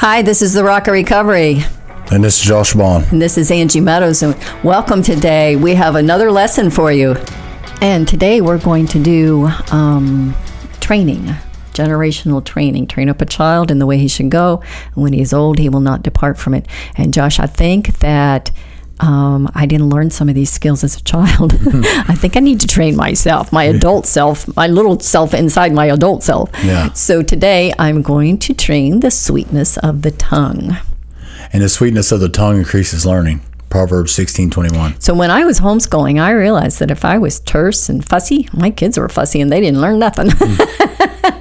Hi, this is the Rock of Recovery. And this is Josh Bond. And this is Angie Meadows. And welcome today. We have another lesson for you. And today we're going to do um, training, generational training. Train up a child in the way he should go. And when he is old, he will not depart from it. And Josh, I think that. Um, I didn't learn some of these skills as a child. I think I need to train myself, my adult self, my little self inside my adult self. Yeah. So today I'm going to train the sweetness of the tongue. And the sweetness of the tongue increases learning. Proverbs sixteen twenty one. So when I was homeschooling, I realized that if I was terse and fussy, my kids were fussy and they didn't learn nothing.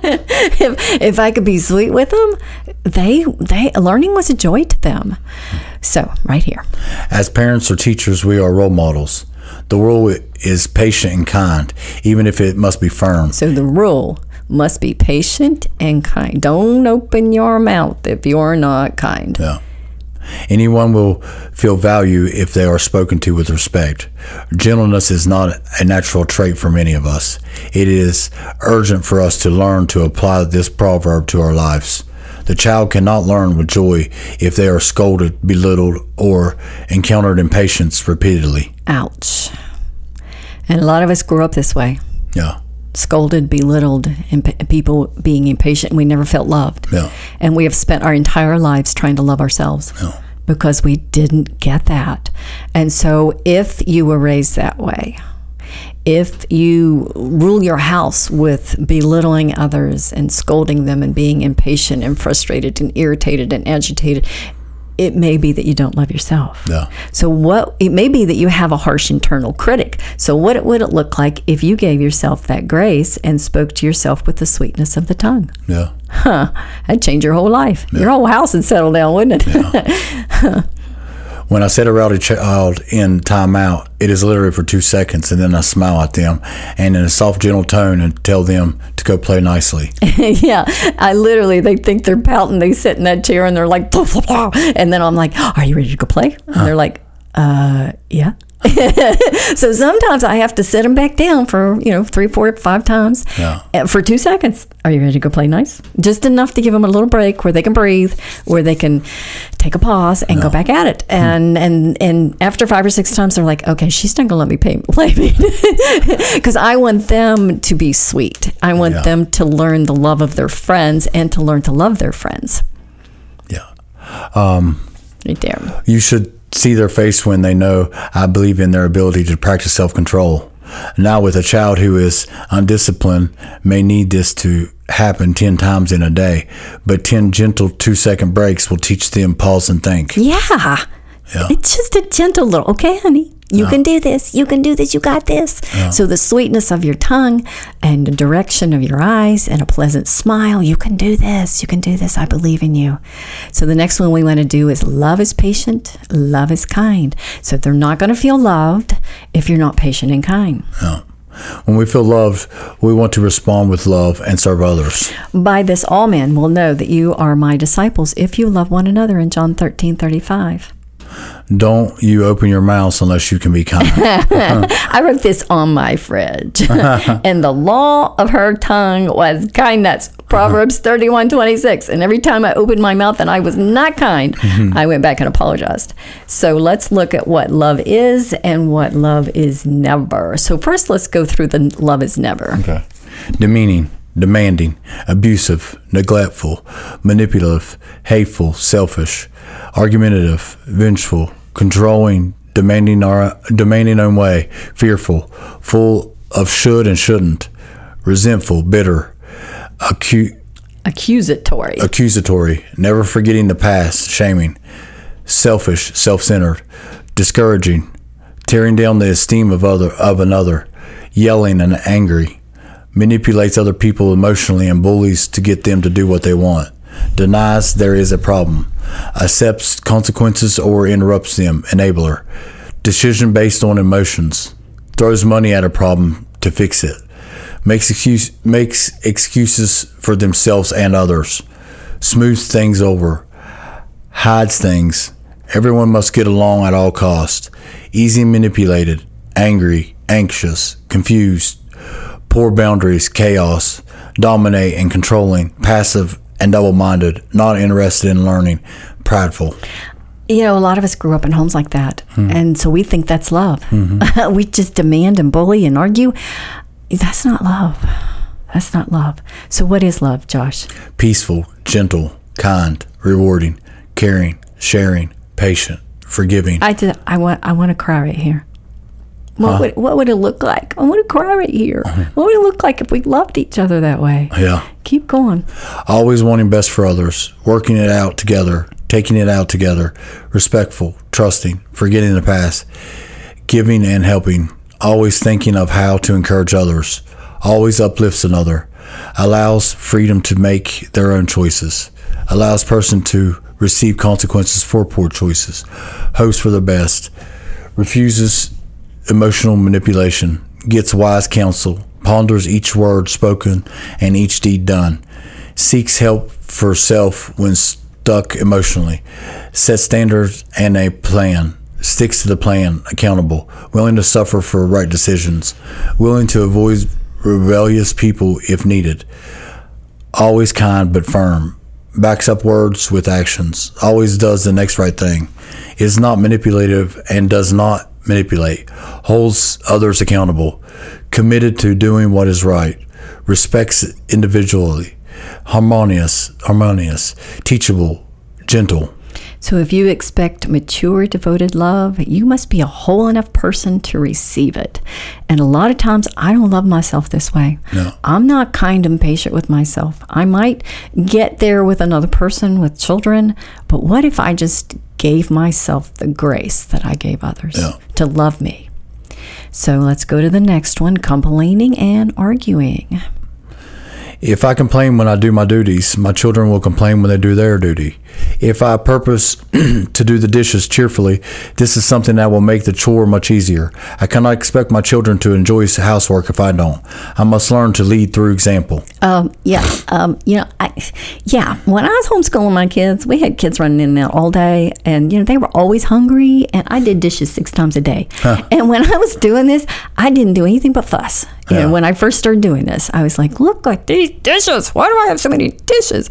if, if I could be sweet with them, they they learning was a joy to them. So right here. As parents or teachers, we are role models. The rule is patient and kind, even if it must be firm. So the rule must be patient and kind. Don't open your mouth if you're not kind. Yeah. Anyone will feel value if they are spoken to with respect. Gentleness is not a natural trait for many of us. It is urgent for us to learn to apply this proverb to our lives. The child cannot learn with joy if they are scolded, belittled, or encountered impatience repeatedly. Ouch. And a lot of us grew up this way. Yeah. Scolded, belittled, and people being impatient. We never felt loved. Yeah. And we have spent our entire lives trying to love ourselves Yeah. because we didn't get that. And so, if you were raised that way, if you rule your house with belittling others and scolding them and being impatient and frustrated and irritated and agitated, it may be that you don't love yourself. Yeah. So what it may be that you have a harsh internal critic. So what it, would it look like if you gave yourself that grace and spoke to yourself with the sweetness of the tongue? Yeah. Huh. That'd change your whole life. Your whole house would settle down, wouldn't it? When I set a rowdy child in timeout, it is literally for two seconds, and then I smile at them and in a soft, gentle tone and tell them to go play nicely. yeah, I literally, they think they're pouting. They sit in that chair and they're like, blah, blah, blah. and then I'm like, are you ready to go play? And they're like, uh, yeah. so sometimes I have to sit them back down for, you know, three, four, five times Yeah. uh, for two seconds. Are you ready to go play nice? Just enough to give them a little break where they can breathe, where they can take a pause and go back at it. And, and, and after five or six times, they're like, okay, she's not going to let me pay, play me. Because I want them to be sweet. I want Yeah. them to learn the love of their friends and to learn to love their friends. Yeah. Right there. You should see their face when they know I believe in their ability to practice self control. Now, with a child who is undisciplined, may need this to happen 10 times in a day, but 10 gentle two second breaks will teach them pause and think. Yeah. Yeah. It's just a gentle little, okay, honey, you can do this. You can do this. You got this. So, the sweetness of your tongue and the direction of your eyes and a pleasant smile, you can do this. You can do this. I believe in you. So, the next one we want to do is love is patient, love is kind. So, they're not going to feel loved if you're not patient and kind. When we feel loved, we want to respond with love and serve others. By this, all men will know that you are my disciples if you love one another in John 13 35. Don't you open your mouth unless you can be kind. I wrote this on my fridge. and the law of her tongue was kindness. Proverbs 31 26. And every time I opened my mouth and I was not kind, mm-hmm. I went back and apologized. So let's look at what love is and what love is never. So, first, let's go through the love is never. Okay. Demeaning, demanding, abusive, neglectful, manipulative, hateful, selfish, argumentative, vengeful, controlling, demanding our demanding own way, fearful, full of should and shouldn't, resentful, bitter, acu- Accusatory. accusatory, never forgetting the past, shaming, selfish, self-centered, discouraging, tearing down the esteem of other of another, yelling and angry, manipulates other people emotionally and bullies to get them to do what they want, denies there is a problem, accepts consequences or interrupts them, enabler, decision based on emotions, throws money at a problem to fix it, makes excuse makes excuses for themselves and others, smooths things over, hides things. Everyone must get along at all costs. Easy manipulated, angry, anxious, confused, poor boundaries, chaos, dominate and controlling, passive and double minded, not interested in learning, prideful. You know, a lot of us grew up in homes like that. Hmm. And so we think that's love. Mm-hmm. we just demand and bully and argue. That's not love. That's not love. So, what is love, Josh? peaceful, gentle, kind, rewarding, caring, sharing, patient, forgiving. I, did, I, want, I want to cry right here. What, would, what would it look like? I want to cry right here. Uh-huh. What would it look like if we loved each other that way? yeah. Keep going. Always wanting best for others, working it out together, taking it out together, respectful, trusting, forgetting the past, giving and helping, always thinking of how to encourage others, always uplifts another, allows freedom to make their own choices, allows person to receive consequences for poor choices, hopes for the best, refuses emotional manipulation, gets wise counsel, ponders each word spoken and each deed done, seeks help for self when stuck emotionally, sets standards and a plan, sticks to the plan, accountable, willing to suffer for right decisions, willing to avoid rebellious people if needed, always kind but firm, backs up words with actions, always does the next right thing, is not manipulative and does not manipulate, holds others accountable, committed to doing what is right, respects individually, harmonious, harmonious, teachable, gentle. So, if you expect mature, devoted love, you must be a whole enough person to receive it. And a lot of times, I don't love myself this way. No. I'm not kind and patient with myself. I might get there with another person, with children, but what if I just gave myself the grace that I gave others Yeah. to love me? So, let's go to the next one complaining and arguing. If I complain when I do my duties, my children will complain when they do their duty. If I purpose to do the dishes cheerfully, this is something that will make the chore much easier. I cannot expect my children to enjoy housework if I don't. I must learn to lead through example. Um, yeah, um, you know, I, yeah. When I was homeschooling my kids, we had kids running in and out all day, and you know they were always hungry. And I did dishes six times a day. And when I was doing this, I didn't do anything but fuss. You know, Yeah. when I first started doing this, I was like, "Look at these dishes! Why do I have so many dishes?"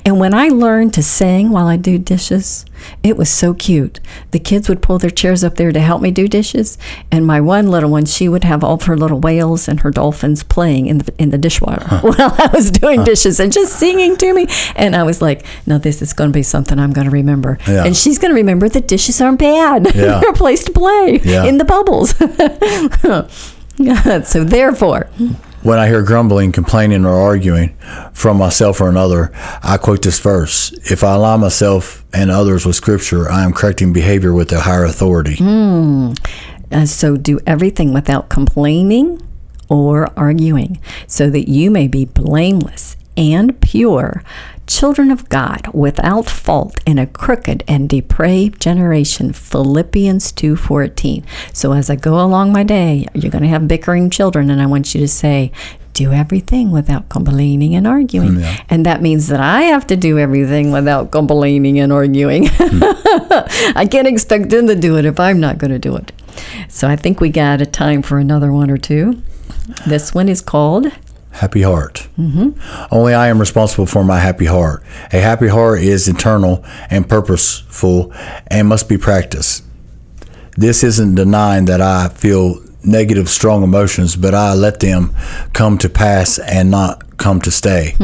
and when I learned to while I do dishes, it was so cute. The kids would pull their chairs up there to help me do dishes, and my one little one, she would have all of her little whales and her dolphins playing in the in the dishwater while I was doing dishes and just singing to me. And I was like, "No, this is going to be something I'm going to remember." Yeah. And she's going to remember that dishes aren't bad. Yeah. They're a place to play Yeah. in the bubbles. so therefore, When I hear grumbling, complaining, or arguing from myself or another, I quote this verse If I align myself and others with Scripture, I am correcting behavior with a higher authority. Uh, so do everything without complaining or arguing, so that you may be blameless and pure, children of God, without fault in a crooked and depraved generation. Philippians 2:14. So as I go along my day, you're going to have bickering children, and I want you to say. Do everything without complaining and arguing. And that means that I have to do everything without complaining and arguing. Hmm. I can't expect them to do it if I'm not going to do it. So I think we got a time for another one or two. This one is called Happy heart. Mm-hmm. Only I am responsible for my happy heart. A happy heart is internal and purposeful and must be practiced. This isn't denying that I feel negative, strong emotions, but I let them come to pass and not come to stay.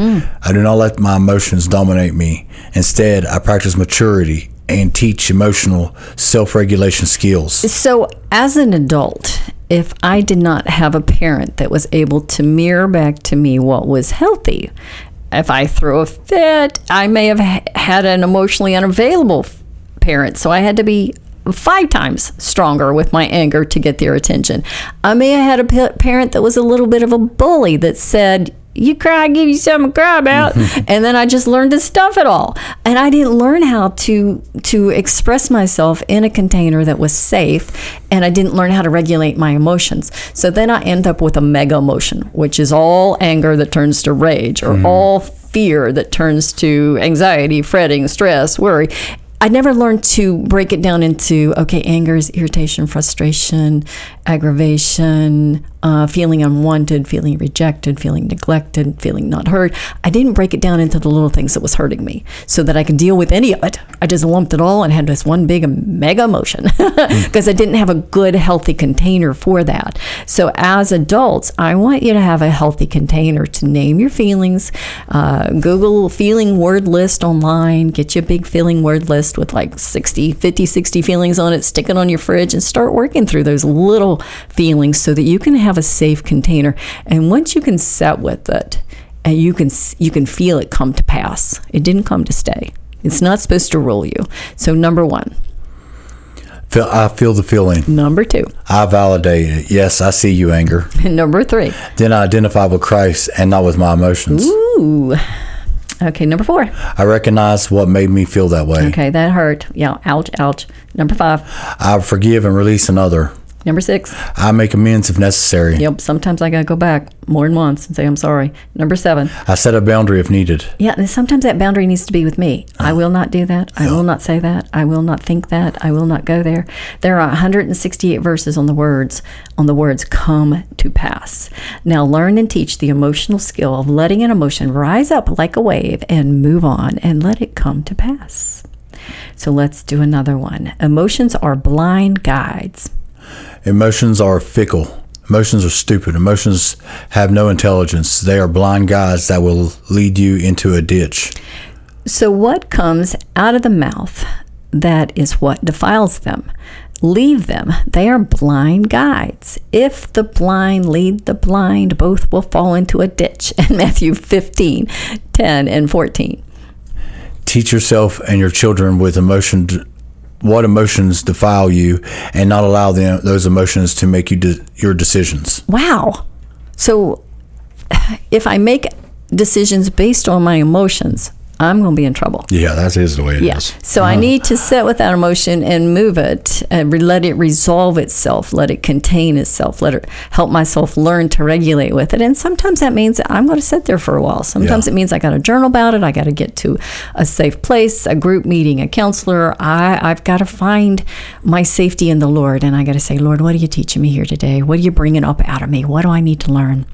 I do not let my emotions dominate me. Instead, I practice maturity and teach emotional self regulation skills. So, as an adult, if I did not have a parent that was able to mirror back to me what was healthy, if I threw a fit, I may have had an emotionally unavailable parent. So, I had to be five times stronger with my anger to get their attention. I may have had a parent that was a little bit of a bully that said, you cry, I give you something to cry about, and then I just learned to stuff it all, and I didn't learn how to to express myself in a container that was safe, and I didn't learn how to regulate my emotions. So then I end up with a mega emotion, which is all anger that turns to rage, or mm-hmm. all fear that turns to anxiety, fretting, stress, worry. I never learned to break it down into okay, anger is irritation, frustration, aggravation, uh, feeling unwanted, feeling rejected, feeling neglected, feeling not heard. I didn't break it down into the little things that was hurting me so that I could deal with any of it. I just lumped it all and had this one big mega emotion because I didn't have a good, healthy container for that. So as adults, I want you to have a healthy container to name your feelings. Uh, Google feeling word list online, get you a big feeling word list with like 60, 50, 60 feelings on it, stick it on your fridge and start working through those little feelings so that you can have a safe container. And once you can set with it, and you can you can feel it come to pass. It didn't come to stay. It's not supposed to rule you. So number 1, Feel, I feel the feeling. number 2, I validate it. Yes, I see you, anger. and number 3. Then I identify with Christ and not with my emotions. Ooh. Okay, number 4. I recognize what made me feel that way. Okay, that hurt. Yeah, ouch, ouch. Number 5. I forgive and release another. Number 6. I make amends if necessary. Yep, sometimes I got to go back more than once and say I'm sorry. Number 7. I set a boundary if needed. Yeah, and sometimes that boundary needs to be with me. I uh-huh. will not do that. I will not say that. I will not think that. I will not go there. There are 168 verses on the words on the words come to pass. Now learn and teach the emotional skill of letting an emotion rise up like a wave and move on and let it come to pass. So let's do another one. Emotions are blind guides. Emotions are fickle. Emotions are stupid. Emotions have no intelligence. They are blind guides that will lead you into a ditch. So, what comes out of the mouth, that is what defiles them. Leave them. They are blind guides. If the blind lead the blind, both will fall into a ditch. In Matthew 15, 10, and 14. Teach yourself and your children with emotion what emotions defile you and not allow them those emotions to make you de- your decisions. Wow. So, if I make decisions based on my emotions, I'm going to be in trouble. Yeah, that is the way it is. Yeah. So I uh-huh. need to sit with that emotion and move it and re- let it resolve itself, let it contain itself, let it help myself learn to regulate with it. And sometimes that means I'm going to sit there for a while. Sometimes Yeah. it means I got to journal about it. I got to get to a safe place, a group meeting, a counselor. I, I've got to find my safety in the Lord. And I got to say, Lord, what are you teaching me here today? What are you bringing up out of me? What do I need to learn?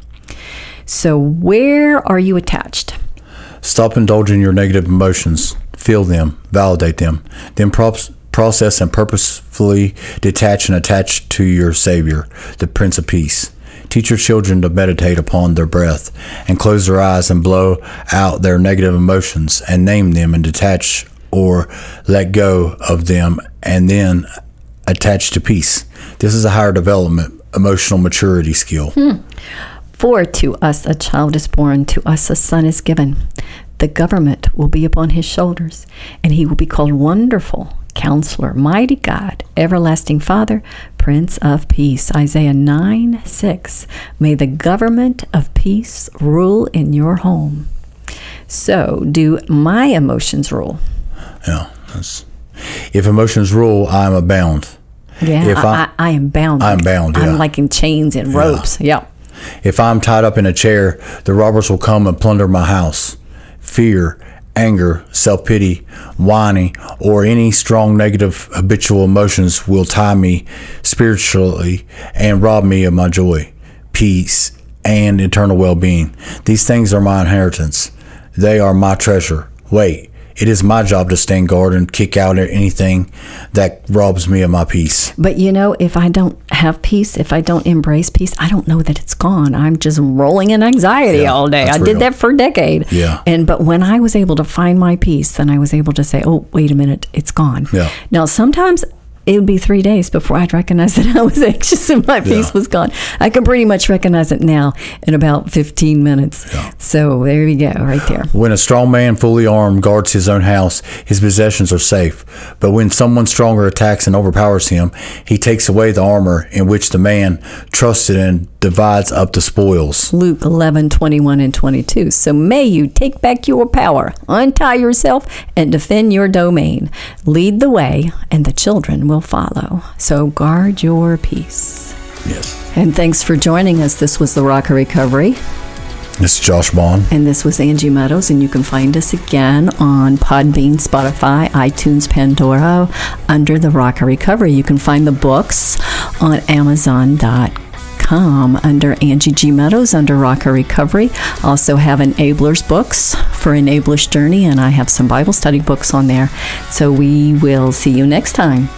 So, where are you attached? Stop indulging your negative emotions. Feel them, validate them, then process and purposefully detach and attach to your Savior, the Prince of Peace. Teach your children to meditate upon their breath and close their eyes and blow out their negative emotions and name them and detach or let go of them and then attach to peace. This is a higher development, emotional maturity skill. Hmm. For to us a child is born, to us a son is given. The government will be upon his shoulders, and he will be called Wonderful, Counselor, Mighty God, Everlasting Father, Prince of Peace. Isaiah 9 6. May the government of peace rule in your home. So, do my emotions rule? Yeah. If emotions rule, I am abound. Yeah, If I, I- I, am bound. I'm bound, yeah. I'm like in chains and ropes. Yeah. If I'm tied up in a chair, the robbers will come and plunder my house. Fear, anger, self pity, whining, or any strong negative habitual emotions will tie me spiritually and rob me of my joy, peace, and eternal well being. These things are my inheritance, they are my treasure. Wait. It is my job to stand guard and kick out anything that robs me of my peace. But you know, if I don't have peace, if I don't embrace peace, I don't know that it's gone. I'm just rolling in anxiety Yeah, all day. I did real. that for a decade. Yeah. And but when I was able to find my peace, then I was able to say, "Oh, wait a minute, it's gone." Yeah. Now, sometimes it would be three days before I'd recognize that I was anxious and my peace Yeah. was gone. I can pretty much recognize it now in about 15 minutes. Yeah. So there you go, right there. When a strong man fully armed guards his own house, his possessions are safe. But when someone stronger attacks and overpowers him, he takes away the armor in which the man trusted and divides up the spoils. Luke 11, 21, and 22. So may you take back your power, untie yourself, and defend your domain. Lead the way, and the children will follow. So guard your peace. Yes. And thanks for joining us. This was the Rock of Recovery. This is Josh Bond. And this was Angie Meadows, and you can find us again on Podbean, Spotify, iTunes, Pandora, under the Rock of Recovery. You can find the books on Amazon.com under Angie G. Meadows under Rock of Recovery. Also have Enablers books for Enablers Journey, and I have some Bible study books on there. So we will see you next time.